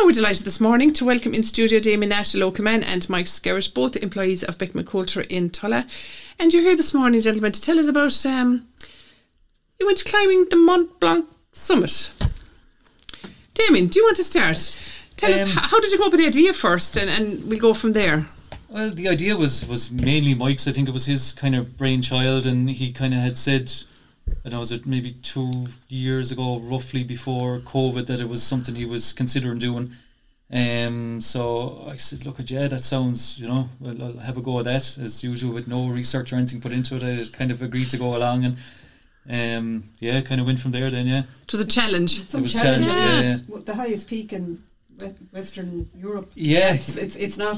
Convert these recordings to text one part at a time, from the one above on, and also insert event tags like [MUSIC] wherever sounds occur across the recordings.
Now we're delighted this morning to welcome in studio Damien Nash, local man, and Mike Skerritt, both employees of Beckman Coulter in Tulla. And you're here this morning, gentlemen, to tell us about um, you went climbing the Mont Blanc summit. Damien, do you want to start? Tell us Um, how, how did you come up with the idea first, and, and we'll go from there. Well, the idea was was mainly Mike's. I think it was his kind of brainchild, and he kind of had said, I don't know, was it maybe two years ago, roughly before COVID, that it was something he was considering doing. Um, so I said, look, at yeah, that sounds, you know, well, I'll have a go at that as usual with no research or anything put into it. I kind of agreed to go along, and um, yeah, kind of went from there. Then, yeah, It was a challenge. Some was challenge. challenging, yeah, The highest peak in West, Western Europe. yeah. It's, it's it's not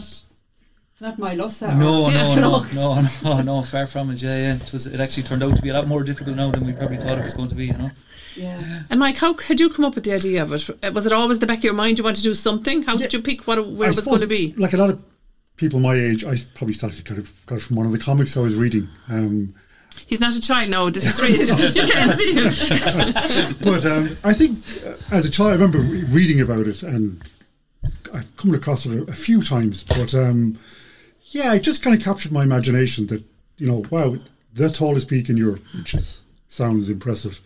it's not Moylussa. No, or, no, [LAUGHS] you no, no, no, no, far from it. Yeah, yeah. It was. It actually turned out to be a lot more difficult now than we probably thought it was going to be. You know. Yeah. And Mike, how had you come up with the idea of it? Uh, Was it always the back of your mind you want to do something? How did you pick what it- where I it was going to be? Like a lot of people my age, I probably started kind of got it from one of the comics I was reading. Um, He's not a child now. This is [LAUGHS] real. [LAUGHS] you can't see him. but um, I think uh, as a child, I remember reading about it and I've come across it a, a few times. But um, yeah, it just kind of captured my imagination that, you know, wow, the tallest peak in Europe, which is sounds impressive.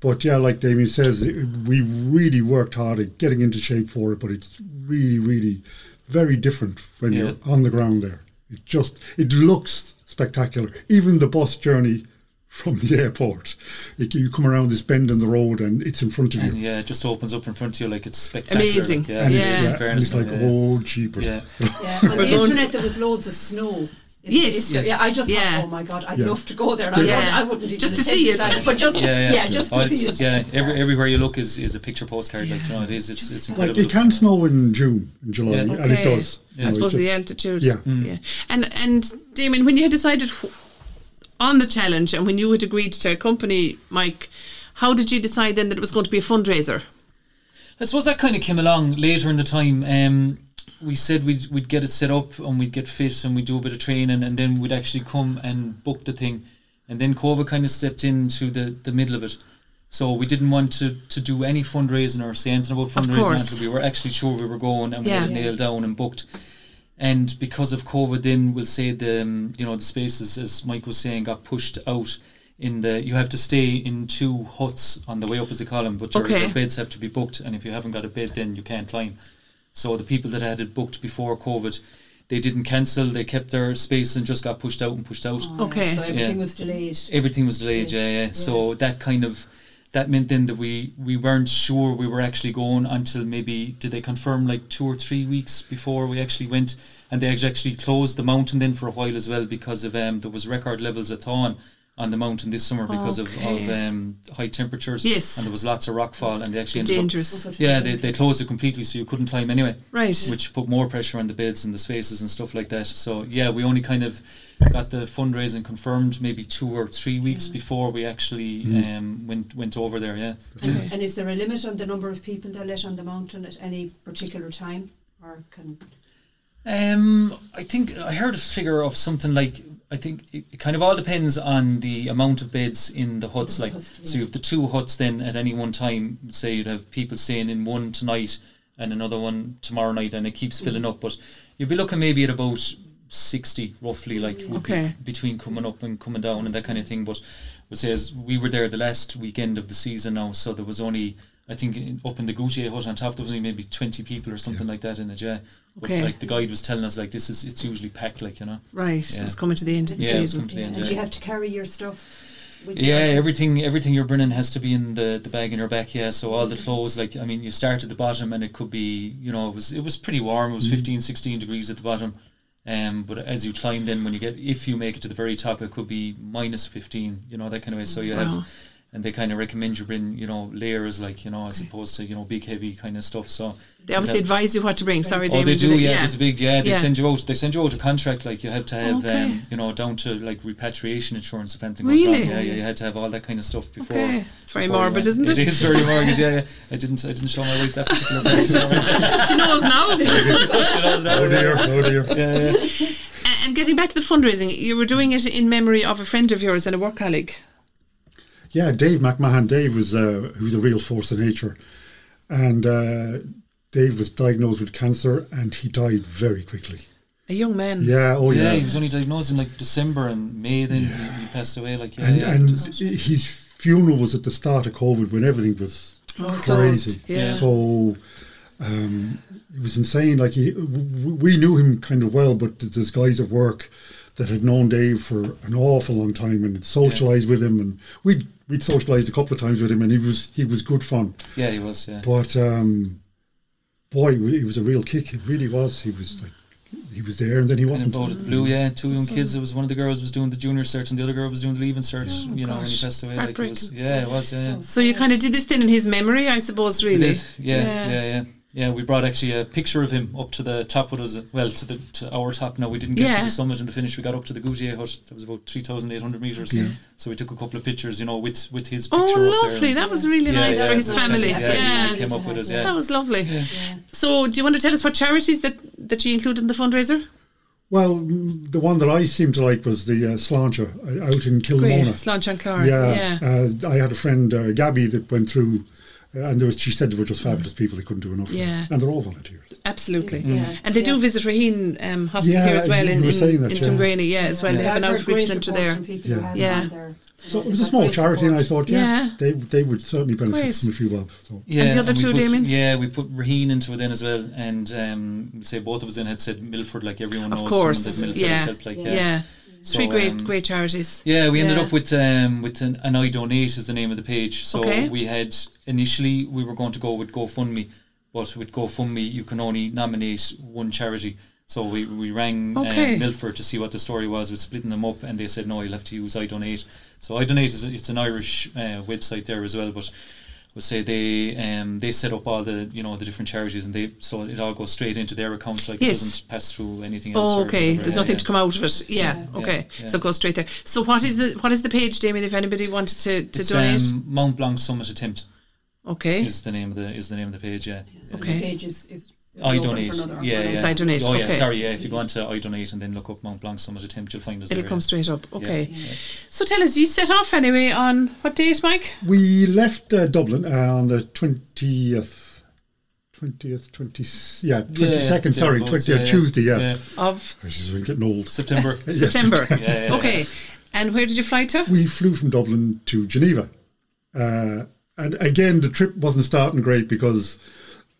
But yeah, like Damien says, it, we really worked hard at getting into shape for it, but it's really, really very different when Yeah. you're on the ground there. It just, it looks spectacular. Even the bus journey from the airport, like you come around this bend in the road and it's in front of And you. yeah, it just opens up in front of you like it's spectacular. Amazing. Like, yeah, And Yeah. it's, in yeah, and fairness, it's like, yeah. oh, jeepers. Yeah. [LAUGHS] Yeah. On the internet, there was loads of snow. It's- Yes. it's- Yeah. I just Yeah. thought, oh my god, I'd Yeah. love to go there. Yeah. I, I wouldn't even Just to see it. that, but just Yeah, yeah, just Oh, to see it. yeah. Every, everywhere you look is, is a picture postcard. Like you know, it is. It's it's Like incredible. it can snow in June, in July, Yeah. and it does. Yeah. I suppose the altitude. Yeah. yeah. And and Damien, when you had decided wh- on the challenge and when you had agreed to accompany Mike, how did you decide then that it was going to be a fundraiser? I suppose that kind of came along later in the time. Um, we said we'd, we'd get it set up and we'd get fit and we'd do a bit of training and then we'd actually come and book the thing. And then COVID kind of stepped into the, the middle of it. So we didn't want to, to do any fundraising or say anything about fundraising until we were actually sure we were going and we Yeah. had it nailed down and booked. And because of COVID, then we'll say the um, you know the spaces, as Mike was saying, got pushed out. In the you have to stay in two huts on the way up, as they call them, but your, Okay. your beds have to be booked, and if you haven't got a bed, then you can't climb. So the people that had it booked before COVID, they didn't cancel; they kept their space and just got pushed out and pushed out. Oh, Okay. So everything Yeah. was delayed. Everything was delayed, Yes, yeah, yeah. yeah. So that kind of that meant then that we we weren't sure we were actually going until maybe did they confirm like two or three weeks before we actually went, and they actually closed the mountain then for a while as well because of um there was record levels at Thorn on the mountain this summer because of, of um high temperatures. Yes. and there was lots of rockfall, and they actually ended up Dangerous. That's yeah, they, they closed it completely, so you couldn't climb anyway, Right. which put more pressure on the beds and the spaces and stuff like that. So yeah, we only kind of got the fundraising confirmed maybe two or three weeks before we actually um, went went over there. Yeah, Okay. And is there a limit on the number of people they let on the mountain at any particular time, or can? um, I think I heard a figure of something like I think it, it kind of all depends on the amount of beds in the huts. The Like huts, so, yeah. you have the two huts. Then at any one time, say you'd have people staying in one tonight and another one tomorrow night, and it keeps Mm. filling up. But you'd be looking maybe at about sixty, roughly, like would be between coming up and coming down and that kind of thing. But we say as we were there the last weekend of the season now, so there was only. I think in, up in the Goûter hut on top there was only maybe twenty people or something like that in the yeah. But Okay. like the guide was telling us like this is it's usually packed like, you know. Right. It Yeah. was coming to the end of the Yeah, season. coming to the end, and you have to carry your stuff. Yeah, or- everything everything you're bringing has to be in the, the bag in your back. Yeah, so all the clothes, like I mean, you start at the bottom and it could be, you know, it was it was pretty warm. It was mm-hmm. 15, 16 degrees at the bottom. Um, but as you climb, then when you get, if you make it to the very top, it could be minus fifteen. You know that kind of way. So you Wow. have, and they kind of recommend you bring, you know, layers like you know, as opposed to you know big heavy kind of stuff. So They obviously Yeah. advise you what to bring. Sorry, Oh, they do. did Yeah, it's a big. Yeah, they Yeah. send you out. They send you out a contract. Like you have to have, Okay. um, you know, down to like repatriation insurance if anything goes Really? wrong. Yeah, yeah, you had to have all that kind of stuff before. Okay. It's very before morbid, isn't it? It is very morbid. Yeah, yeah. I didn't. I didn't show my wife that particular [LAUGHS] place. so- she knows now. [LAUGHS] Oh dear, oh dear. yeah, yeah. And- and getting back to the fundraising, you were doing it in memory of a friend of yours and a work colleague. Yeah, Dave McMahon. Dave was uh, who's a real force of nature, and uh, Dave was diagnosed with cancer and he died very quickly. A young man. Yeah, oh yeah, yeah. he was only diagnosed in like December and May. Then he, he passed away. Like yeah, and yeah, and his funeral was at the start of COVID when everything was Oh, crazy. yeah. So um, it was insane. Like he, we knew him kind of well, but there's guys at work that had known Dave for an awful long time and had socialised with him, and we'd we'd socialised a couple of times with him, and he was he was good fun. yeah, he was. Yeah, But um, boy, he was a real kick. It really was. He was like he was there, and then he wasn't. about it blue. Yeah, two young kids. It was one of the girls was doing the Junior Cert, and the other girl was doing the Leaving Cert. Oh, you know, when gosh. he passed away. Like it was. Yeah, it was. Yeah, yeah. So you kind of did this thing in his memory, I suppose, We really. did. Yeah, yeah, yeah, yeah. We brought actually a picture of him up to the top with us. Well, to the to our top. No, we didn't get to the summit and the finish. We got up to the Goûter hut. That was about three thousand eight hundred meters. Yeah. So we took a couple of pictures. You know, with with his picture. Oh, up lovely. and- That was really Yeah, nice yeah, for his was family. lovely. Yeah. Yeah, he came up with us. Yeah. That was lovely. Yeah. Yeah. So, do you want to tell us what charities that, that you included in the fundraiser? Well, the one that I seemed to like was the uh, Sláinte uh, out in Great. Kilmona. Sláinte and Clark. Yeah, Yeah. Uh, I had a friend, uh, Gabby, that went through, and there was, she said they were just fabulous people. They couldn't do enough. Yeah. them. and they're all volunteers. Absolutely. Yeah. And they do visit Raheen um, Hospital Yeah, here as well in, were in, saying that, in yeah. Tuamgraney, yeah, as well. They have an outreach great centre there. Yeah. Yeah. there. So it was a small had great charity, and I thought, yeah, Yeah. they they would certainly benefit Great. from a few bob. So Yeah, And the other we two, put, Damien? Yeah, we put Raheen into it then as well, and um, we say both of us then had said Milford, like everyone Of knows. course, that Milford yeah. has helped, like, Yeah. Yeah. Three So, great, um, great charities. Yeah, we ended up with um, with an, an iDonate is the name of the page. So Okay. we had initially we were going to go with GoFundMe, but with GoFundMe you can only nominate one charity. So we, we rang Okay. um, Milford to see what the story was with splitting them up, and they said no, you'll have to use iDonate. So I donate is it's an Irish uh, website there as well, but we'll say they um, they set up all the you know the different charities, and they so it all goes straight into their accounts, like Yes. it doesn't pass through anything else. Oh, okay. whatever, There's nothing yeah. to come out of it. Yeah. Yeah. Okay. Yeah, So yeah. go straight there. So what is the what is the page, Damien? If anybody wanted to, to It's, donate, um, Mount Blanc Summit Attempt. okay. is the name of the is the name of the page. Yeah. Okay. The page is, is iDonate. Yeah, yeah. Yes, iDonate, Oh yeah, okay. sorry. Yeah, if you go on to iDonate and then look up Mount Blanc Summit Attempt, you'll find us It'll there. come yeah. straight up. Okay. Yeah. So tell us, you set off anyway on what date, Mike? we left uh, Dublin uh, on the twentieth, twentieth, twenty yeah twenty second. yeah, sorry, thereabouts, twenty yeah, Tuesday. Yeah, yeah. Of I just been getting old. September. [LAUGHS] Yes. September. [LAUGHS] Yeah, yeah, yeah. Okay. And where did you fly to? We flew from Dublin to Geneva, uh, and again the trip wasn't starting great because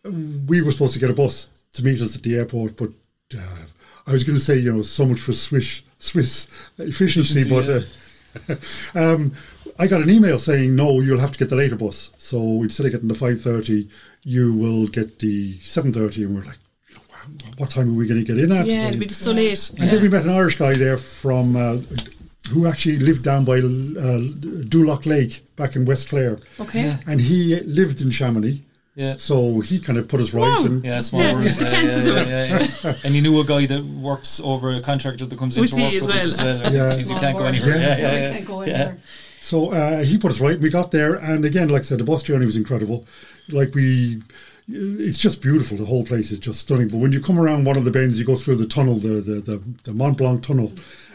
we were supposed to get a bus to meet us at the airport, but uh, I was going to say you know so much for Swiss Swiss efficiency, Efficiency, but uh, [LAUGHS] um, I got an email saying no, you'll have to get the later bus. So instead of getting the five thirty, you will get the seven thirty, and we're like, you know, wow, what time are we going to get in at? Yeah, it'll be so late. and then we met an Irish guy there from uh, who actually lived down by uh, Doolough Lake back in West Clare, Okay. and he lived in Chamonix. Yeah. So he kind of put us right. Wow. And Yeah, small Yeah, world. the chances of it. yeah, yeah. and he knew a guy that works over a contractor that comes in to work as with us well. as well. Yeah. You can't go anywhere. Yeah, Yeah. yeah, yeah. can't go yeah. anywhere. so uh, he put us right. We got there, and again, like I said, the bus journey was incredible. Like we, it's just beautiful. The whole place is just stunning. But when you come around one of the bends, you go through the tunnel, the the the, the Mont Blanc tunnel,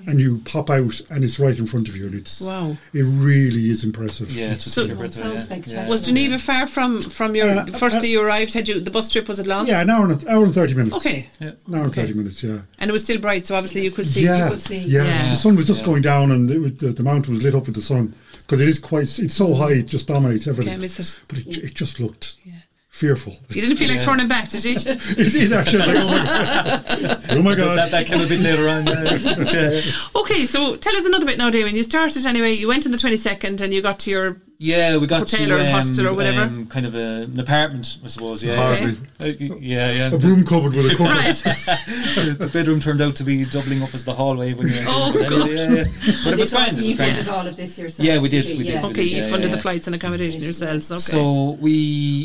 and you pop out, and it's right in front of you, and it's Wow. it really is impressive. Yeah, it's So- a Well, it sounds spectacular. Was Geneva far from from your Uh, first uh, day you arrived? Had you the bus trip? Was it long? Yeah, an hour and a, hour and thirty minutes. Okay. Yeah. An hour and Okay. thirty minutes. Yeah. And it was still bright, so obviously you could see. yeah, you could see. Yeah. Yeah. the sun was just Yeah. going down, and it was, the, the mountain was lit up with the sun because it is quite. It's so high, it just dominates everything. Can't miss it. But it, it just looked Yeah. Fearful. You didn't feel like Yeah. turning back, did you? [LAUGHS] it did actually. Like, [LAUGHS] oh my god! Oh my That, god! that came a bit later on. Yeah. [LAUGHS] okay, so tell us another bit now, Damien. You started anyway. You went on the twenty second, and you got to your Yeah, we got Hotel to or um, hostel or whatever? um, kind of a, an apartment, I suppose. Yeah, Hardly. Uh, yeah, yeah. A room covered with a cupboard. right. [LAUGHS] the bedroom turned out to be doubling up as the hallway when you went [LAUGHS] Oh, in. God. yeah, yeah. But it was This one, grand. It You was grand. funded all of this yourself. Yeah, we did, you? we did, Yeah. we Okay, did, you yeah, funded yeah. the flights and accommodation yourselves. Okay. So we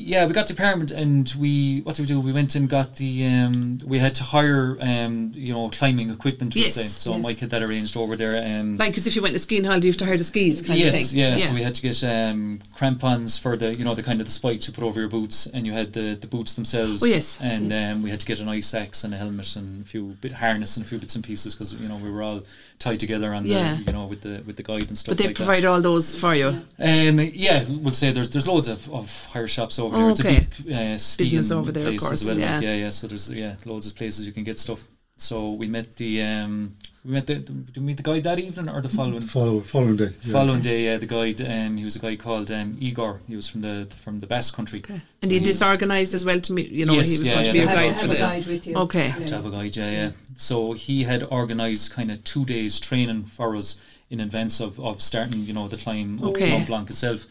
yeah we got the apartment and we what did we do we went and got the um we had to hire um you know climbing equipment Yes, say. so yes. Mike had that arranged over there um like, as if you went to skiing hall, do you have to hire the skis kind yes of thing? yeah, so we had to get um, crampons for the you know the kind of the spikes you put over your boots, and you had the, the boots themselves. Oh, yes. And um, we had to get an ice axe and a helmet and a few bit harness and a few bits and pieces because you know we were all tied together on Yeah. the you know with the with the guide and stuff. But they like provide all those for you. Um, yeah, we'll say there's there's loads of, of hire shops over here. It's a Okay. big uh, Business over there, of course, well, like, yeah. yeah, yeah. So there's yeah loads of places you can get stuff. So we met the um, we met the did we meet the guide that evening or the following Follow, following day. yeah. following day, yeah, the guide, um, he was a guy called um, Igor. He was from the from the Basque country. Okay. And he disorganised as well to meet, you know, Yes, he was yeah, going yeah, to be You a have guide for a the. guide with you. Okay. Yeah. To have a guide, yeah, yeah. So he had organised kind of two days training for us in advance of, of starting, you know, the climb Okay. up Mont Blanc itself.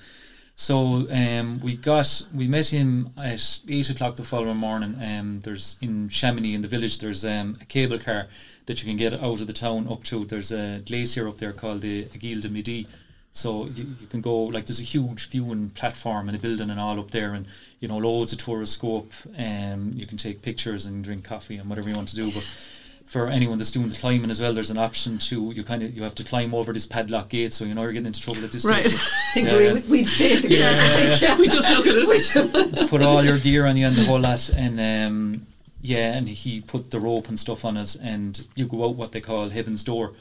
So um, we got we met him at eight o'clock the following morning. Um, there's in Chamonix in the village. There's um, a cable car that you can get out of the town up to. There's a glacier up there called the Aiguille du Midi. So you, you can go like there's a huge viewing platform and a building and all up there, and you know loads of tourists go up. Um, you can take pictures and drink coffee and whatever you want to do. But for anyone that's doing the climbing as well, there's an option to you kind of you have to climb over this padlock gate, so you know you're getting into trouble at this Right. stage. I [LAUGHS] think Yeah, we, yeah. we'd stay at the Yeah, yeah, [LAUGHS] Yeah. we just look at it. [LAUGHS] put all your gear on you and the whole lot and um yeah and he put the rope and stuff on us and you go out what they call heaven's door.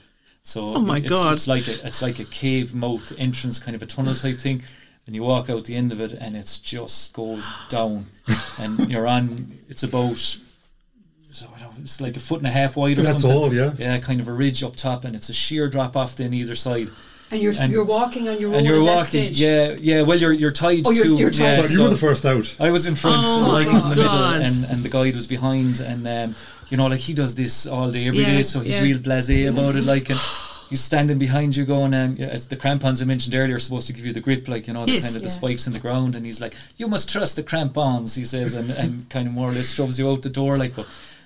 So Oh my it's, God. it's like a it's like a cave mouth entrance kind of a tunnel type thing. And you walk out the end of it and it's just goes down. [GASPS] And you're on it's about so I don't know, it's like a foot and a half wide or That's something. all, yeah. yeah kind of a ridge up top and it's a sheer drop off then either side And you're And- you're walking on your own and you're walking stage. yeah yeah well you're you're tied Oh, you're- to you're tied. yeah, Well, you were the first out. I was in front, Oh like my was in the middle, God. and, and the guide was behind, and um, you know, like he does this all day, every day, Yeah, so he's yeah. real blasé about it, like, and [SIGHS] he's standing behind you, going, um, yeah, it's the crampons I mentioned earlier, are supposed to give you the grip, like you know, the Yes. kind of the spikes in the ground, and he's like, you must trust the crampons, he says, and, and kind of more or less shoves you out the door, like, but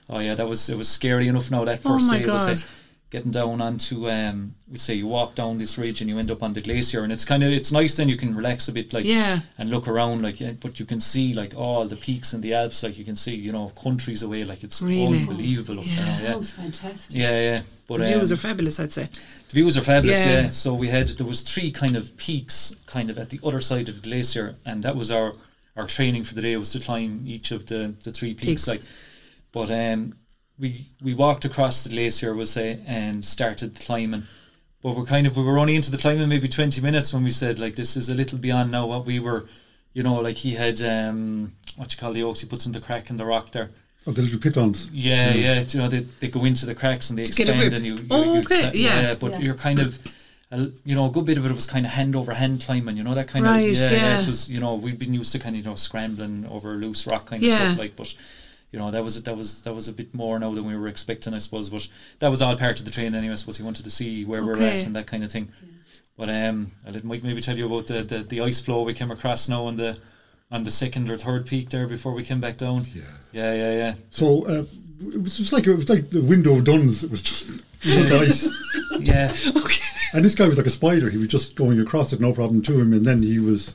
oh yeah, that was it was scary enough. Now that Oh first my day was God. it getting down onto um we say you walk down this ridge and you end up on the glacier and it's kind of it's nice then you can relax a bit like Yeah. and look around like yeah, but you can see like all the peaks in the Alps like you can see you know countries away like it's Really? unbelievable up Yeah. there now, Sounds fantastic. yeah yeah yeah but The views um, are fabulous, I'd say. the views are fabulous Yeah. yeah. so we had there was three kind of peaks kind of at the other side of the glacier and that was our our training for the day was to climb each of the the three peaks, Peaks. like but um we we walked across the glacier we'll say and started climbing but we're kind of we were only into the climbing maybe 20 minutes when we said like this is a little beyond now what we were you know like he had um what you call the oaks he puts in the crack in the rock there Of the little pitons. yeah, yeah. You know, they, they go into the cracks and they To expand, grip. and you. you, Oh, you okay, cla- yeah. but Yeah. you're kind of, a, you know, a good bit of it was kind of hand over hand climbing. You know that kind Right, of. Yeah, yeah. It was. You know, we've been used to kind of you know scrambling over loose rock kind of stuff like, but. You know that was that was that was a bit more now than we were expecting, I suppose. But that was all part of the training anyway. I suppose he wanted to see where we're at and that kind of thing. But um, I'll let Mike maybe tell you about the, the, the ice flow we came across now on the on the second or third peak there before we came back down. Yeah. Yeah, yeah, yeah. So uh, it was just like it was like the window of Dunnes. It was just it was ice. [LAUGHS] Yeah, [LAUGHS] Okay. And this guy was like a spider. He was just going across it, no problem to him. And then he was.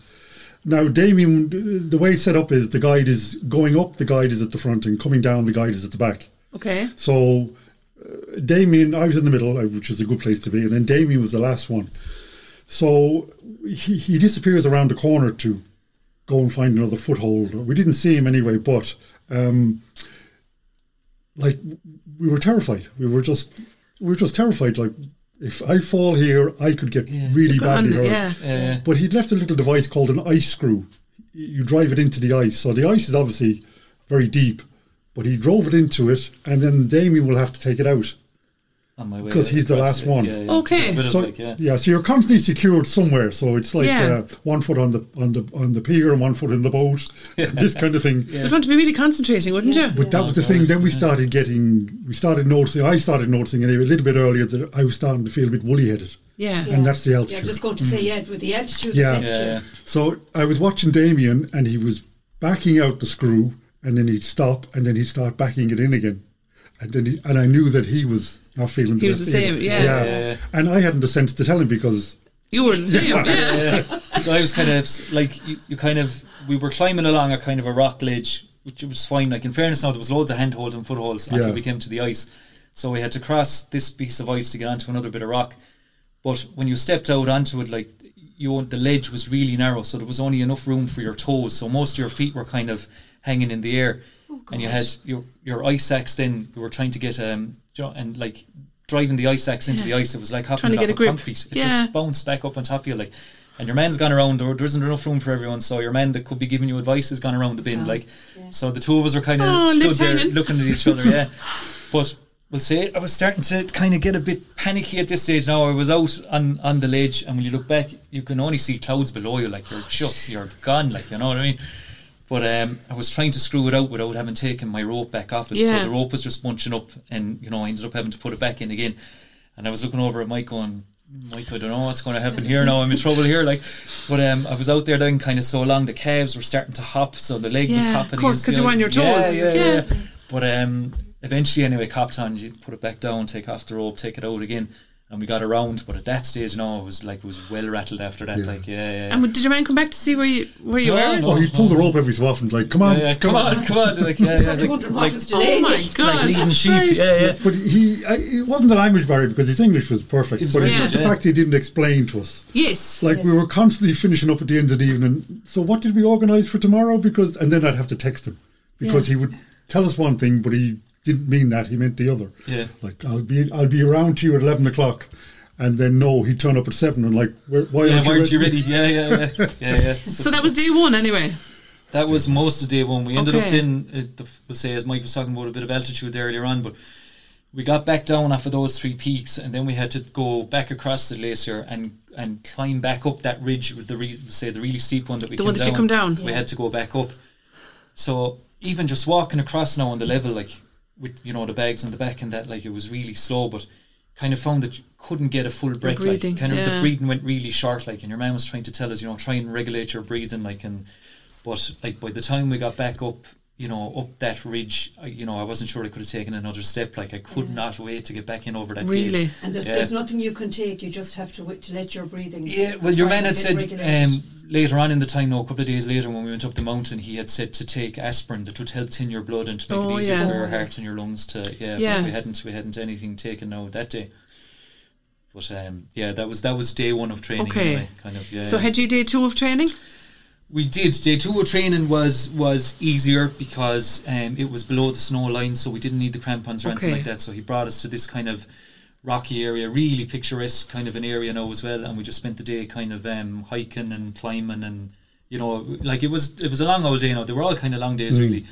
Now, Damien, the way it's set up is the guide is going up, the guide is at the front, and coming down, the guide is at the back. Okay. So, uh, Damien, I was in the middle, uh, which is a good place to be, and then Damien was the last one. So he, he disappears around the corner to go and find another foothold. We didn't see him anyway, but um, like we were terrified. We were just we were just terrified. Like if I fall here, I could get Yeah. really Go badly on, hurt. yeah. yeah. But he'd left a little device called an ice screw. You drive it into the ice. So the ice is obviously very deep, but he drove it into it, and then Damien will have to take it out. On my way Because he's the last one. Yeah, yeah. Okay. So, like, yeah. so you're constantly secured somewhere. So it's like Yeah. uh, one foot on the on the on the pier and one foot in the boat, [LAUGHS] this kind of thing. Yeah. You'd want to be really concentrating, wouldn't Yes. you? But that was the thing. Then we yeah. started getting, we started noticing. I started noticing anyway a little bit earlier that I was starting to feel a bit woolly headed, Yeah. Yeah. and that's the altitude. Yeah, altitude. just going to say, yeah, with the altitude Yeah. affect Yeah, yeah. So I was watching Damien, and he was backing out the screw, and then he'd stop, and then he'd start backing it in again, and then he, and I knew that he was not feeling. He was the same, yeah. Yeah, yeah. And I hadn't the sense to tell him because You were the [LAUGHS] same. Yeah. Yeah. so I was kind of like you, you kind of we were climbing along a kind of a rock ledge, which was fine. Like in fairness, now there was loads of handholds and footholds until Yeah. we came to the ice. So we had to cross this piece of ice to get onto another bit of rock. But when you stepped out onto it, like you the ledge was really narrow, so there was only enough room for your toes. So most of your feet were kind of hanging in the air, and you had your your ice axe. Then you were trying to get um, you know, and like driving the ice axe into Yeah. the ice. It was like Trying hopping to off get a a grip. concrete. It Yeah. just bounced back up on top of you, like. And your man's gone around, or there isn't enough room for everyone. So your man that could be giving you advice has gone around the bin, Yeah. like. Yeah. So the two of us were kind of Oh, stood there hanging. looking at each other, yeah. [LAUGHS] But we'll say I was starting to kind of get a bit panicky at this stage. Now I was out on on the ledge, and when you look back, you can only see clouds below you. Like you're just you're gone. Like you know what I mean. But um, I was trying to screw it out without having taken my rope back off it. Yeah. So the rope was just bunching up, and you know I ended up having to put it back in again. And I was looking over at Mike going, Mike, I don't know what's going to happen here now. I'm in trouble here. Like, but um, I was out there then, kind of so long. The calves were starting to hop, so the leg was Yeah, hopping. of course, against 'cause the you're on your Yeah, toes. Yeah, Yeah. yeah. But um, eventually, anyway, copped on. You put it back down, take off the rope, take it out again, and we got around. But at that stage, no, it was like it was well rattled after that. Yeah. Like, yeah, yeah. And did your man come back to see where you where you No, were? no. Oh, he'd pull the rope every so often, like, come on, yeah, yeah, come on, come on, like, yeah, yeah, [LAUGHS] Probably like, wondering what like, was Oh delaying my god! like leading sheep, Right. yeah, yeah. But he, I, it wasn't the language barrier because his English was perfect. It was but it's very just good, the fact he didn't explain to us. Yes. Like we were constantly finishing up at the end of the evening. So what did we organise for tomorrow? Because and then I'd have to text him because Yeah. he would tell us one thing, but he didn't mean that. He meant the other. Yeah. Like I'll be I'll be around to you at eleven o'clock, and then no, he'd turn up at seven and like where, why yeah, aren't you weren't ready? you ready? Yeah, yeah, yeah, [LAUGHS] yeah, yeah. So that was day one anyway. That was most of day one. We ended up in, uh, the, we'll say, as Mike was talking about, a bit of altitude there earlier on, but we got back down off of those three peaks, and then we had to go back across the glacier and and climb back up that ridge. Was the re- say the really steep one that we The came one that you come down. We Yeah. had to go back up. So even just walking across now on the level, like with you know the bags in the back and that, like it was really slow, but kind of found that you couldn't get a full breath. breathing, like kind of yeah. the breathing went really short, like, and your man was trying to tell us, you know, try and regulate your breathing, like, and but like by the time we got back up, you know, up that ridge, you know, I wasn't sure I could have taken another step. Like I could Yeah. not wait to get back in over that. gate. Really. And there's, Yeah. there's nothing you can take. You just have to wait to let your breathing. Yeah, well, your try man had said um, later on in the time, no, a couple of days later, when we went up the mountain, he had said to take aspirin that would help thin your blood and to make Oh, it easier yeah. for your heart and your lungs to. Yeah, Yeah. but we hadn't we hadn't anything taken now that day. But um, yeah, that was that was day one of training. Okay. Anyway, kind of yeah. So had you day two of training? We did. Day two of training was was easier because um, it was below the snow line, so we didn't need the crampons or anything like that. So he brought us to this kind of rocky area, really picturesque kind of an area now as well, and we just spent the day kind of um, hiking and climbing and you know, like it was it was a long old day. Now they were all kind of long days Mm. really.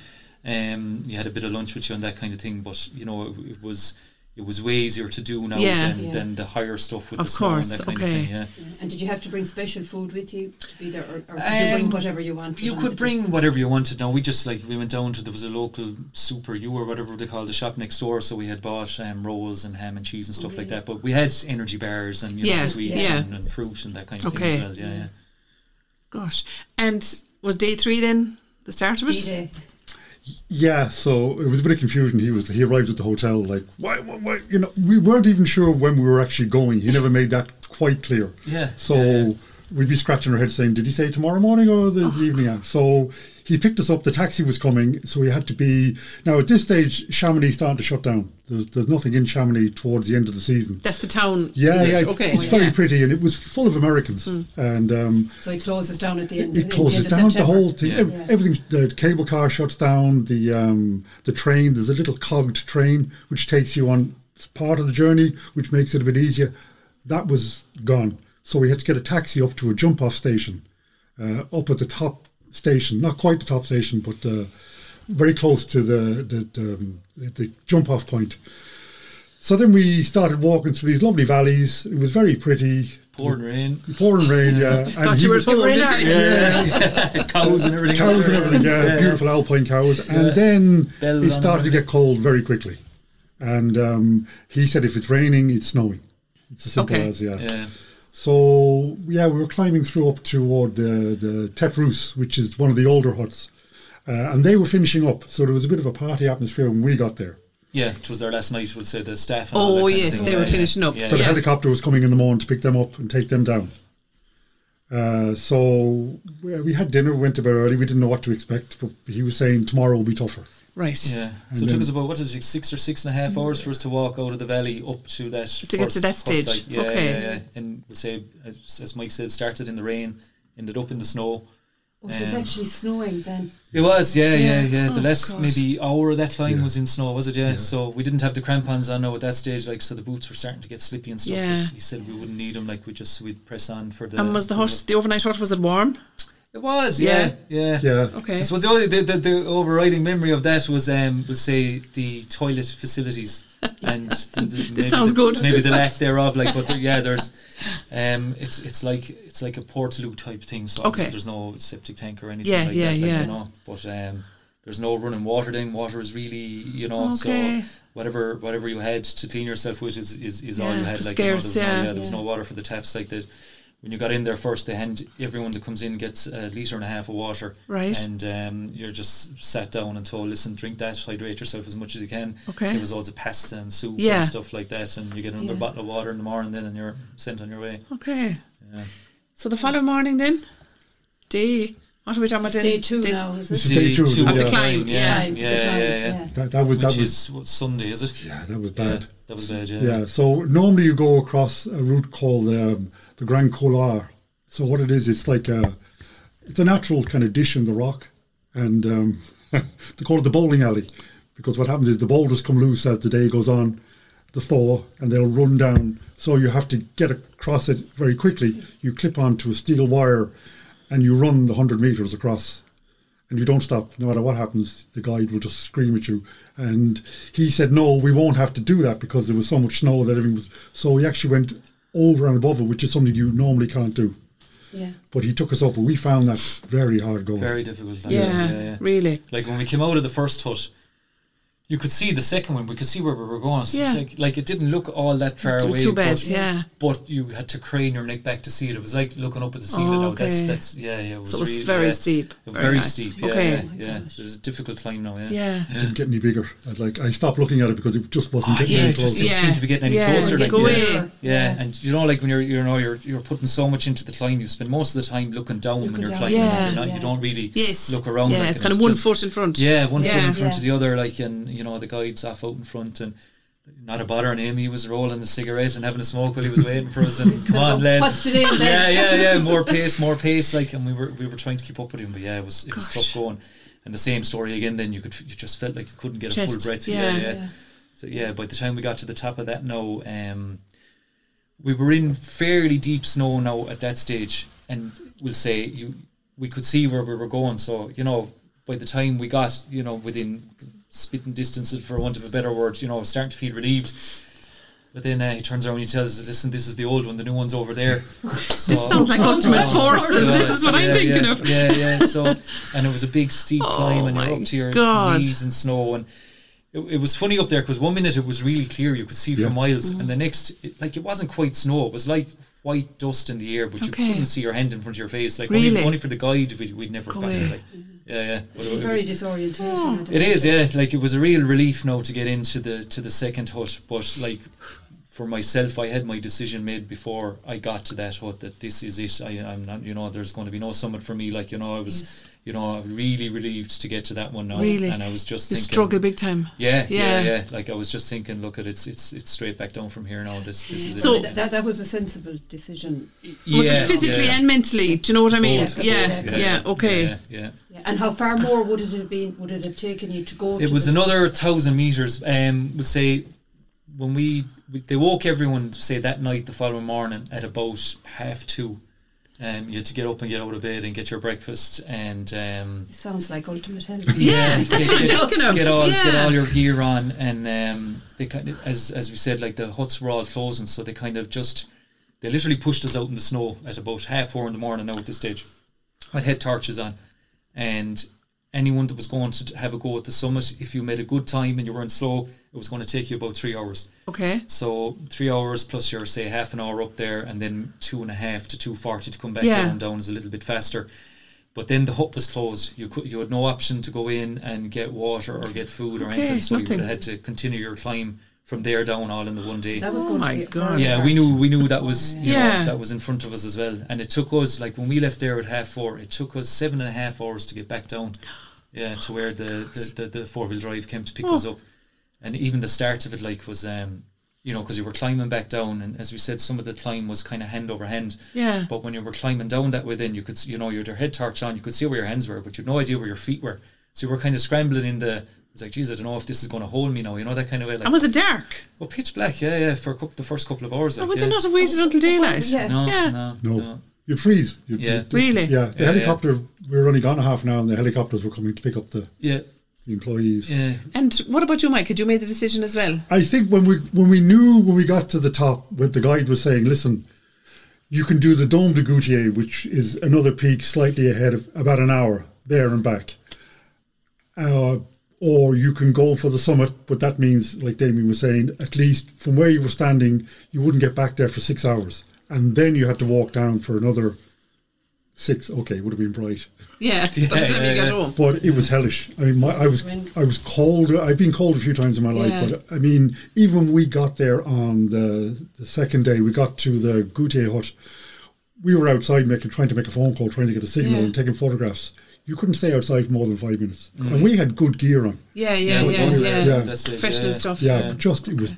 Um, you had a bit of lunch with you and that kind of thing, but you know, it, it was. It was way easier to do now Yeah. than, Yeah. than the higher stuff with Of the snow course, and that kind okay. of thing. Yeah. Yeah. And did you have to bring special food with you to be there, or, or could you bring Um, whatever you wanted? You could the- bring whatever you wanted. Now we just like we went down to there was a local super U or whatever they call the shop next door, so we had bought um, rolls and ham and cheese and stuff like that. But we had energy bars and you know Yes, sweets yeah. and, and fruit and that kind of Okay. thing as well. Yeah, yeah. Gosh. And was day three then the start of it? D-Day. Yeah, so it was a bit of confusion. He was he arrived at the hotel like why, why, why you know we weren't even sure when we were actually going. He never made that quite clear. Yeah, So yeah, yeah. we'd be scratching our heads saying, "Did he say tomorrow morning or the, Oh. evening?" So he picked us up. The taxi was coming, so we had to be now at this stage. Chamonix starting to shut down. There's, there's nothing in Chamonix towards the end of the season. That's the town. Yeah, is it? yeah, it's, Okay. it's very yeah. pretty, and it was full of Americans, and um, So it closes down at the end. it at the closes end of down the whole thing. Yeah. ev- Yeah. Everything, the cable car shuts down. The um, the train. There's a little cogged train which takes you on part of the journey, which makes it a bit easier. That was gone, so we had to get a taxi up to a jump off station, uh, up at the top station, not quite the top station, but uh, very close to the the, the, um, the jump off point. So then we started walking through these lovely valleys. It was very pretty. pouring rain, Pouring rain, yeah. [LAUGHS] And Thought he you were was- at home, did you? Ireland. cows and everything. cows and everything, yeah, beautiful alpine cows. And then Bells it started to get cold very quickly. And um, he said if it's raining, it's snowing. It's as simple Okay. as, yeah. Yeah, So, yeah, we were climbing through up toward the, the Tête Rousse, which is one of the older huts. Uh, and they were finishing up. So there was a bit of a party atmosphere when we got there. yeah. It was their last night. We'll say the staff. And all that Oh kind of yes, they were yeah. finishing up. Yeah, So the yeah. helicopter was coming in the morning to pick them up and take them down. Uh, so we we had dinner, we went to bed early. We didn't know what to expect, but he was saying tomorrow will be tougher. Right. Yeah. And So it took us about what is it, six or six and a half hours for us to walk out of the valley up to that. To get to that stage. like, yeah, Okay. yeah, yeah. And we'll say, as, as Mike said, started in the rain, ended up in the snow. Oh, it was Um, actually snowing then. It was, yeah, yeah, Yeah. yeah. The Oh, less God. maybe hour of that climb Yeah. was in snow, was it? Yeah. Yeah. So we didn't have the crampons on now at that stage, like so the boots were starting to get slippy and stuff. Yeah. But he said we wouldn't need them, like we just we'd press on for the. And was the for hut, the overnight hut, was it warm? It was, yeah, yeah. Yeah. Okay. I suppose the, only, the, the, the overriding memory of that was, um, we'll say, the toilet facilities. and the, the, [LAUGHS] maybe sounds the, good. Maybe the lack thereof, like, but there, yeah, there's, um, it's it's like it's like a Portaloo type thing. So Okay. there's no septic tank or anything Yeah, like yeah, that, like, yeah. you know. But um, there's no running water. Then water is really, you know, Okay. so whatever whatever you had to clean yourself with is is, is all you had. it was Like, you know, there was yeah. no, yeah, there was no water for the taps. Like that, when you got in there first, they hand everyone that comes in gets a liter and a half of water Right. and um, you're just sat down and told, listen, drink that, hydrate yourself as much as you can. Okay. Give us loads of pasta and soup Yeah. and stuff like that, and you get another Yeah. bottle of water in the morning, then, and you're sent on your way. Okay. Yeah. So the following morning then, day, what are we talking about then? Day two Day- now, is This it? is day two, Day of the climb, yeah. Time, the yeah, time, yeah, yeah. That, that was that Which was is what, Sunday, is it? yeah, that was Yeah, bad. that was bad, yeah. Yeah. So normally you go across a route called um, the Grand Couloir. So what it is, it's like a, it's a natural kind of dish in the rock, and um, [LAUGHS] they call it the bowling alley because what happens is the boulders come loose as the day goes on, the thaw, and they'll run down. So you have to get across it very quickly. You clip onto a steel wire, and you run the hundred meters across and you don't stop no matter what happens the guide will just scream at you and he said no we won't have to do that because there was so much snow that everything was so he actually went over and above it which is something you normally can't do Yeah. but he took us up and we found that very hard going Very difficult. Yeah, yeah, yeah. really. Like when we came out of the first hut, you could see the second one. We could see where we were going. So Yeah. it's like, like it didn't look all that far Too- away. too bad, but, yeah. But you had to crane your neck back to see it. It was like looking up at the ceiling. Oh, now. That's okay. that's yeah, yeah. It was So it was really- very yeah. steep. Very, high. steep. Yeah, Okay. yeah, Oh yeah. gosh. It was a difficult climb now. Yeah. Yeah. it didn't get any bigger I'd like I stopped looking at it because it just wasn't Oh, getting yeah, any it just closer didn't seem to be getting any Yeah, closer. you Like, go yeah. away. Yeah, and you know, like when you're you know you're you're putting so much into the climb, you spend most of the time looking down when you're down, climbing. Yeah. You're not, yeah. You don't really Yes. look around. Yeah, it's kind of one just- foot in front. Yeah, one foot in front of the other, like, and you know the guide's off out in front, and not a bother on him. He was rolling a cigarette and having a smoke while he was waiting for us. And [LAUGHS] come on, lads. What's today and yeah, yeah, yeah. More pace, more pace. Like, and we were we were trying to keep up with him, but yeah, it was it was tough going. And the same story again. Then you could you just felt like you couldn't get a full breath. yeah. yeah, yeah. Yeah. So yeah, by the time we got to the top of that now, um, we were in fairly deep snow now at that stage, and we'll say you we could see where we were going. So you know, by the time we got you know within spitting distances, for want of a better word, you know, starting to feel relieved. But then uh, he turns around and he tells us, "Listen, this is the old one. The new one's over there." [LAUGHS] So, This sounds like [LAUGHS] ultimate Oh, forces. yeah, This is what I'm thinking yeah, of. Yeah, yeah. So, and it was a big steep [LAUGHS] Oh climb, and my you're up to your God. knees in snow, and it, it was funny up there because one minute it was really clear, you could see for miles, Mm-hmm. and the next, it, like it wasn't quite snow, it was like white dust in the air, but you couldn't see your hand in front of your face. Like Really? only, only for the guide, we'd, we'd never Go got there. Like, yeah, yeah. But it, it Very was, disorientating. Oh. I it know. is, yeah. Like it was a real relief now to get into the to the second hut, but like. For myself, I had my decision made before I got to that hut that this is it. I, I'm not, you know, there's going to be no summit for me. Like, you know, I was, you know, I'm really relieved to get to that one now. Really? And I was just You thinking, struggle big time. yeah, yeah, Yeah. yeah, Like I was just thinking, look at it's it's it's straight back down from here now. This this is So- it. that, that, that was a sensible decision. Yeah, Was it physically yeah. and mentally? Do you know what I mean? Both, yeah, yeah, okay. Yeah, yeah. Yeah. And how far more would it have been? Would it have taken you to go? It to was another thousand meters. Um, we'll say when we, we they woke everyone say that night the following morning at about half two. Um, you had to get up and get out of bed and get your breakfast and um, Sounds like ultimate hell. [LAUGHS] Yeah, that's what I'm get, thinking of. Get all get all your gear on, and um, they kind of, as as we said, like the huts were all closing, so they kind of just they literally pushed us out in the snow at about half four in the morning. Now at this stage, I'd had torches on, and anyone that was going to have a go at the summit, if you made a good time and you weren't slow, it was going to take you about three hours. Okay. So three hours plus your say half an hour up there, and then two and a half to two forty to come back Yeah. down. Down is a little bit faster. But then the hut was closed. You could you had no option to go in and get water or get food or Okay, anything. So nothing. you would have had to continue your climb from there down all in the one day. That was Oh going my God. Yeah, we knew we knew that was you Yeah. know that was in front of us as well, and it took us like when we left there at half four, it took us seven and a half hours to get back down. yeah, to where the the, the, the four wheel drive came to pick Oh. us up, and even the start of it like was um you know because you were climbing back down, and as we said, some of the climb was kind of hand over hand. Yeah. But when you were climbing down that way, then you could you know you had your head torch on, you could see where your hands were, but you had no idea where your feet were. So you were kind of scrambling in the. It was like, geez, I don't know if this is going to hold me now. You know that kind of way. Like, And was it dark? well, pitch black, yeah, yeah, for a couple, the first couple of hours. Or Like, would yeah. they not have waited until daylight? Yeah. No, Yeah. no, No. no. You'd freeze. You'd, Yeah. you'd- Really? Yeah, the Yeah, yeah. helicopter. We were only gone a half an hour, and the helicopters were coming to pick up the, Yeah, the employees. yeah, And what about you, Mike? Had you made the decision as well? I think when we when we knew when we got to the top, what the guide was saying, listen, you can do the Dôme du Goûter, which is another peak slightly ahead of about an hour there and back, uh, or you can go for the summit. But that means, like Damien was saying, at least from where you were standing, you wouldn't get back there for six hours, and then you had to walk down for another six. Okay, would have been bright. Yeah, [LAUGHS] Yeah, by yeah, you got yeah. home. but it was hellish. I mean, my, I was When- I was cold. I've been cold a few times in my life, Yeah. but I mean, even when we got there on the the second day, we got to the Goûter hut. We were outside making, trying to make a phone call, trying to get a signal, Yeah. and taking photographs. You couldn't stay outside for more than five minutes, and we had good gear on. Yeah, yeah, Yeah, yeah, we- yeah. yeah. That's it, Professional yeah. stuff. Yeah, Yeah. just it was,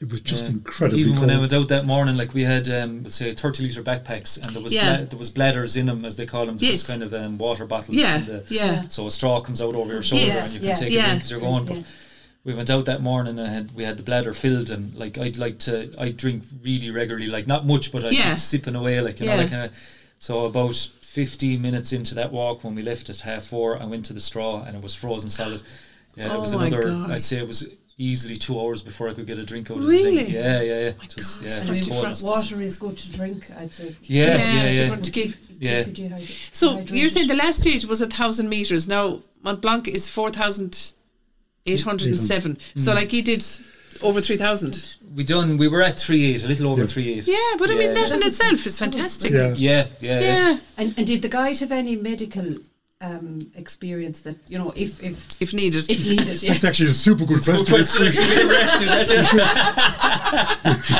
it was just Yeah. incredibly Even cold. when I went out that morning, like we had, um, let's say, thirty liter backpacks, and there was Yeah. bla- there was bladders in them, as they call them, Yes. just kind of um, water bottles. Yeah, in the- yeah. So a straw comes out over your shoulder, Yes. and you can Yeah. take Yeah. a drink as you're going. But Yeah. we went out that morning and had, we had the bladder filled, and like I'd like to, I drink really regularly, like not much, but I'd Yeah. keep sipping away, like you Yeah. know, that kind of. So about fifteen minutes into that walk, when we left at half four, I went to the straw, and it was frozen solid. Yeah, Oh it was oh my another. God. I'd say it was easily two hours before I could get a drink out of the Really? thing. Yeah, yeah, yeah. Oh my It was, God, yeah, it's it was cold. Water is good to drink, I'd say. Yeah, Yeah, yeah, yeah. to keep- Yeah. Keep you dehydrated- So you're saying the last stage was a thousand meters. Now Mont Blanc is four thousand eight hundred and seven. Mm-hmm. So like you did over three thousand. We done. We were at three eight, a little over Yeah. three eight. Yeah, but I mean Yeah, that yeah. in That itself is fantastic. yeah. Yeah, yeah, yeah. Yeah, And, and did the guide have any medical um, experience that, you know, if if, if needed. if needed? Yeah. That's actually a super good Good question. question. We arrested that.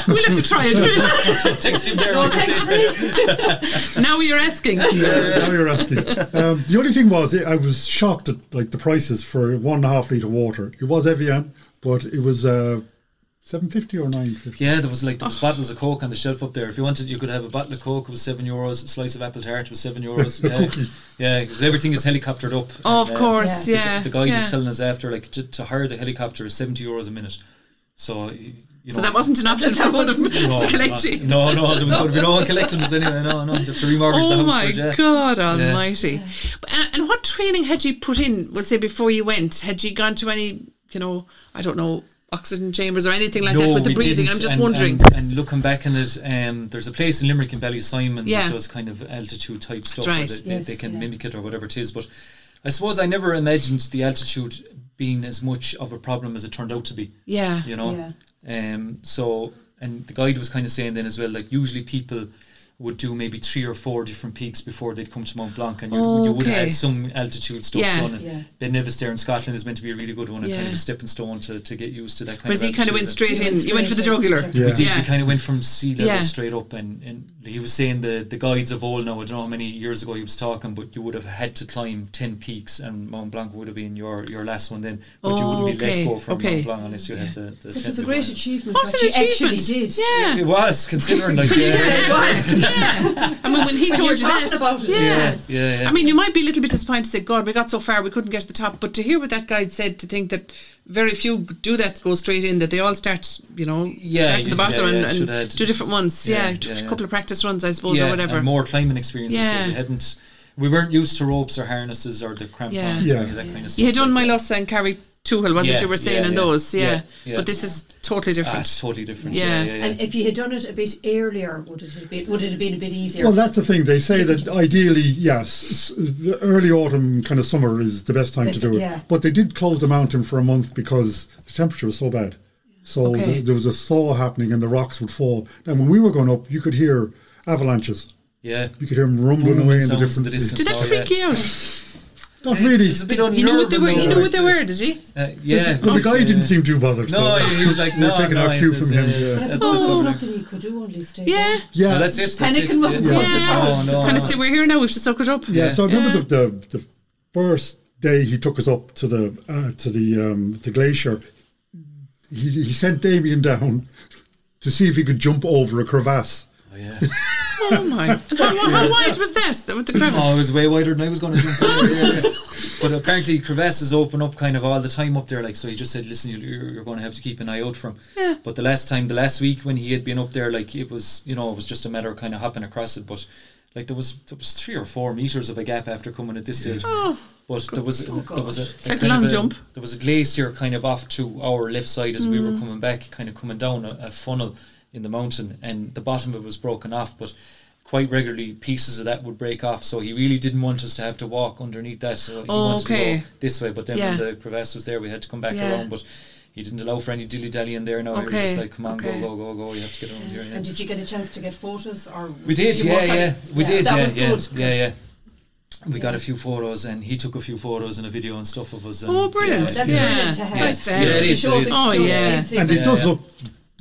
we'll have to try it. Trish. Text him there. No, thanks, [LAUGHS] Marie. now you're asking. Yeah, now you're asking. Um, the only thing was, I was shocked at like the prices for one and a half liter water. It was Evian, but it was uh, seven fifty or nine fifty. Yeah, there was like there was bottles of Coke on the shelf up there. If you wanted, you could have a bottle of Coke. It was seven euros. A slice of apple tart was seven euros. [LAUGHS] Yeah, yeah, because everything is helicoptered up. Oh, of And, uh, course, Yeah. yeah. The, the guy yeah. was telling us after, like, to, to hire the helicopter is seventy euros a minute. So, y- you So that wasn't an option [LAUGHS] for one of them [LAUGHS] to collect you. No, no, there was going to be no one collecting us anyway. No, no, to remortgage the Oh house. my but yeah. God Almighty! But- And, and what training had you put in? Let's say before you went, had you gone to any, you know, I don't know, oxygen chambers or anything like that with the breathing? I'm just and, wondering. And, and looking back on it, um, there's a place in Limerick in Ballysimon Yeah. that does kind of altitude type stuff. right. where They, they- Yes, they can yeah. mimic it or whatever it is. But I suppose I never imagined the altitude being as much of a problem as it turned out to be. yeah, You know. Yeah. Um. So, and the guide was kind of saying then as well, like usually people would do maybe three or four different peaks before they'd come to Mont Blanc, and you, you would have had some altitude stuff Yeah. done. And Yeah. Ben Nevis there in Scotland is meant to be a really good one, and kind of a stepping stone to, to get used to that kind Whereas of he kind of went straight in. You went for the straight in. jugular. Yeah. We, did, Yeah. we kind of went from sea level Yeah. straight up, and, and he was saying the, the guides of old now. I don't know how many years ago he was talking, but you would have had to climb ten peaks, and Mont Blanc would have been your, your last one then. But you wouldn't be oh, Okay, let go from okay. Mont Blanc unless you had the. the So it was a great July. achievement What what an you actually achievement! did. Yeah. It was considering like yeah, hear yeah, that, yeah. I mean, when he When told you're you talking that, about it, yeah. yeah, yeah, yeah. I mean, you might be a little bit disappointed to say, God, we got so far, we couldn't get to the top. But to hear what that guide said, to think that very few do that, go straight in, that they all start, you know, Yeah, start at the yeah, bottom yeah, and, should and have- do different ones. yeah, Yeah, yeah, just a couple of practice runs, I suppose, yeah, or whatever. and more climbing experiences Yeah. because we hadn't. We weren't used to ropes or harnesses or the crampons Yeah. or any of that kind of stuff. you had done like my that. loss and carry two hill, wasn't Yeah, you were saying yeah, in yeah. those? Yeah. Yeah, yeah. But this is totally Ah, different. it's totally different. Yeah. Yeah, yeah, yeah. And if you had done it a bit earlier, would it have been, would it have been a bit easier? Well, that's the thing. They say that ideally, yes, the early autumn, kind of summer is the best time to do it. yeah. But they did close the mountain for a month because the temperature was so bad. So Okay. th- there was a thaw happening, and the rocks would fall. And when we were going up, you could hear avalanches. yeah. You could hear them rumbling Booming away in the sounds in different. the distance. Did that Oh, freak yeah. you out? [LAUGHS] Not It really. was You knew what they were. You unnerving knew what they were, did you? Uh, yeah. Well, the guy yeah. didn't seem too bothered. No, so. he was like, [LAUGHS] We were no, taking no, our cue from him, yeah. But I that's- suppose that's there's nothing you could do, only stay Yeah. yeah, No, that's it. That's Panicking wasn't yeah. good to No, start. no, kind of say we're here now. We have to suck it up. Yeah, Yeah. so I remember The, the the first day he took us up to the uh, to the um, the glacier, he, he sent Damien down to see if he could jump over a crevasse. Oh, yeah. [LAUGHS] Oh my! [LAUGHS] And how, how wide was that? That was the crevice. Oh, it was way wider than I was going to jump. yeah, yeah. But apparently crevasses open up kind of all the time up there. Like so, he just said, "Listen, you're, you're going to have to keep an eye out for him." Yeah. But the last time, the last week when he had been up there, like it was, you know, it was just a matter of kind of hopping across it. But like there was there was three or four meters of a gap after coming at this stage. Oh. But there was Oh, there was a, It's like a kind long of jump. There was a glacier kind of off to our left side as we Mm. were coming back, kind of coming down a, a funnel in the mountain, and the bottom of it was broken off, but. Quite regularly, pieces of that would break off. So he really didn't want us to have to walk underneath that. So he Oh, wanted to go this way. But then Yeah. when the crevasse was there, we had to come back Yeah. around. But he didn't allow for any dilly dally in there. No, he was just like, "Come on, okay. go, go, go, go! You have to get around here." Yeah. And did you get a chance to get photos or We did, you yeah, work on yeah, we did, That yeah, was yeah, good, 'cause- yeah, yeah. We got a few photos, and he took a few photos and a video and stuff of us. Oh, brilliant! That's yeah, brilliant to have. nice to Yeah, have. it To is, show it the- Oh, yeah. And it. it does Yeah. look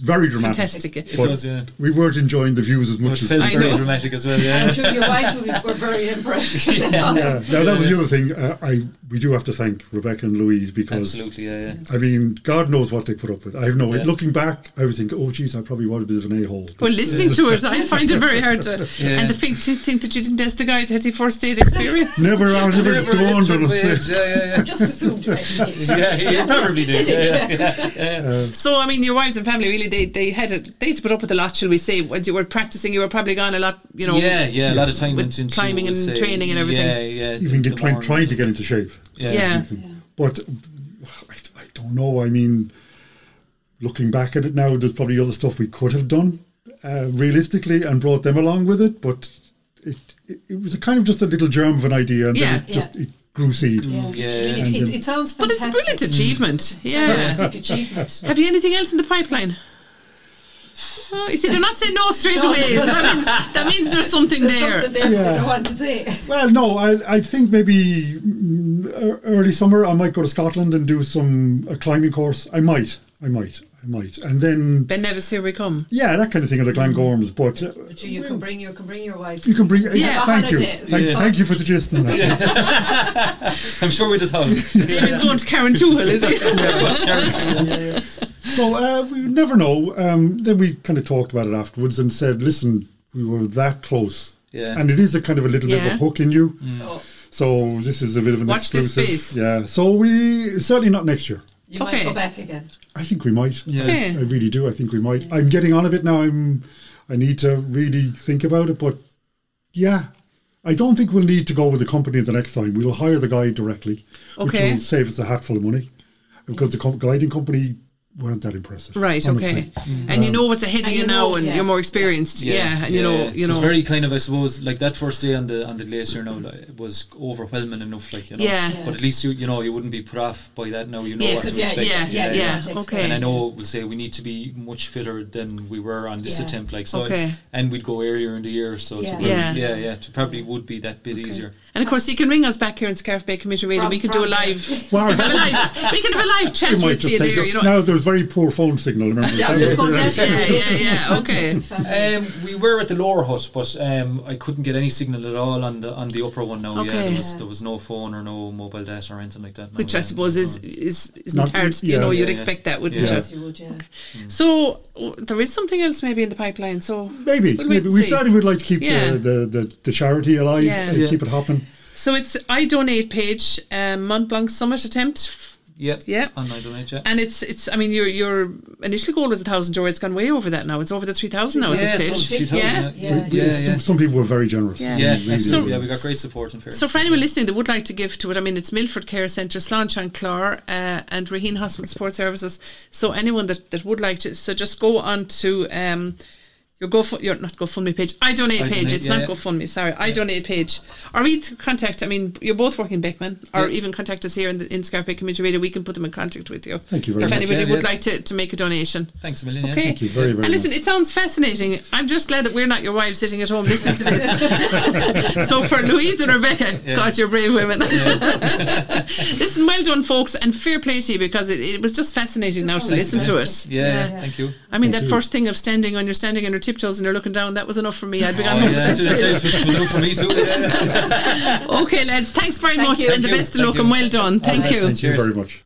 very dramatic. Fantastic. It But does, yeah. We weren't enjoying the views as It much as. felt I very know. dramatic as well, yeah. I'm sure your wives will be, were [LAUGHS] very impressed. Yeah. Yeah, now that was the other thing. Uh, I we do have to thank Rebecca and Louise because Absolutely, yeah, yeah. I mean, God knows what they put up with. I have no. Yeah. Looking back, I would think, oh, geez, I probably was a bit of an a hole. Well, listening to it, I find it very hard to. Yeah. [LAUGHS] And the thing to think that you didn't ask the guy to the first date experience. [LAUGHS] Never, I was never Never dawned on entered us. waves, Yeah, yeah, Just assumed yeah. yeah, he, he probably did. Did Yeah, it? yeah, yeah, yeah. So, I mean, your wives and family really they they had it. They had to put up with a lot, shall we say? When you were practicing, you were probably gone a lot. You know. yeah, yeah, a lot of time with into climbing and say, training and everything. Yeah, yeah. Even the get, trying, trying to get into shape. Yeah. Yeah. But I, I don't know. I mean, looking back at it now, there's probably other stuff we could have done uh, realistically and brought them along with it. But it, it, it was a kind of just a little germ of an idea, and Yeah. then it just it grew seed. Yeah. Yeah. It, it, it sounds But it's a brilliant achievement. Yeah. Fantastic achievement. Have you anything else in the pipeline? Oh, you see, they're not saying no straight away. So that means that means there's something There's there. something there that Yeah. I want to say. Well, no, I, I think maybe mm, early summer I might go to Scotland and do some a climbing course. I might, I might, I might, and then Ben Nevis, here we come. yeah, that kind of thing at the Cairngorms. But uh, But you, you can bring your can bring your wife. you can bring. Yeah. thank you, thank, Yeah. thank you for suggesting that. [LAUGHS] I'm sure we'd have thought. David's going to Carrauntoohil, is he? [LAUGHS] yeah, [LAUGHS] So uh, we never know. Um, then we kind of talked about it afterwards and said, "Listen, we were that close." Yeah. And it is a kind of a little bit of a hook in you. Oh, So this is a bit of an Watch this exclusive. space. Yeah. So we certainly not next year. You Okay. might go back again. I think we might. Yeah. Okay. I really do. I think we might. I'm getting on a bit now. I'm. I need to really think about it, but yeah, I don't think we'll need to go with the company the next time. We'll hire the guy directly, which will save us a hatful of money, because the com- guiding company weren't that impressive. Right, honestly. okay. And you um, know what's ahead of And you you now, know, and yeah. you're more experienced. Yeah, and you know, you it know. was very kind of, I suppose, like that first day on the on the glacier. Now like, it was overwhelming enough, like you know. Yeah. Yeah. But at least you you know you wouldn't be put off by that. Now you know Yes, what to yeah, expect. yeah, yeah, yeah, yeah. you know what to Okay. And I know we'll say we need to be much fitter than we were on this Yeah. attempt, like so. Okay. And we'd go earlier in the year, so Yeah. to probably, Yeah. yeah, yeah, to probably would be that bit easier. And of course, you can ring us back here in Scariff Bay Community Radio. From- we can do a live. [LAUGHS] Wow. we, can have a live [LAUGHS] we can have a live chat You with you there. up- You know. Now there's very poor phone signal. [LAUGHS] Remember? Yeah, I was just going to say, Yeah, yeah, yeah, okay. Um, we were at the lower hut, but um, I couldn't get any signal at all on the on the upper one. Now, yeah, there was there was no phone or no mobile data or anything like that. now, Which I suppose is is isn't Not- hard. you know, you'd Yeah, expect that, wouldn't Yeah. Yes, you? you would, yeah. So oh, there is something else maybe in the pipeline. So Maybe, We'll maybe we see. certainly would like to keep Yeah. the, the, the, the charity alive, Yeah. Yeah. keep it hopping. So it's iDonate page um, Mont Blanc Summit attempt. yeah, Yeah. on iDonate, yeah. And it's it's. I mean, your your initial goal was a thousand euro. It's gone way over that now. It's over the three thousand now yeah, at this stage. 3,000, Yeah. Yeah. We- yeah, some, some people were very generous. Yeah. Yeah, Really, absolutely. really. yeah, we got great support in fairness. So for anyone listening that would like to give to it, I mean, it's Milford Care Centre, Sláinte an Chláir, uh, and Raheen Hospital Support Services. So anyone that, that would like to, so just go on to um, your Go your not GoFundMe page, iDonate I page. Donate, it's yeah, not yeah. GoFundMe. Sorry, iDonate page. Or we to contact. I mean, you're both working in Beckman, or even contact us here in the in Scariff Bay Community Radio. We can put them in contact with you. Thank you very if much. If anybody would like to, to make a donation. Thanks a million. Okay. Thank you very, very And listen, much. it sounds fascinating. I'm just glad that we're not your wives sitting at home listening to this. [LAUGHS] so for Louise and Rebecca. God, you're brave women. [LAUGHS] listen, well done, folks, and fair play to you because it, it was just fascinating now to listen to it. Yeah, thank you. I mean, Thank that you. first thing of standing on your standing on your tiptoes and you're looking down, that was enough for me. I'd be Oh, gone oh, yeah, That's that's, it. that's, was out for me too. [LAUGHS] Okay, lads, thanks very Thank much you. and the Thank you. best of luck you. and well done. Thank All right, you. thank Thank you very much.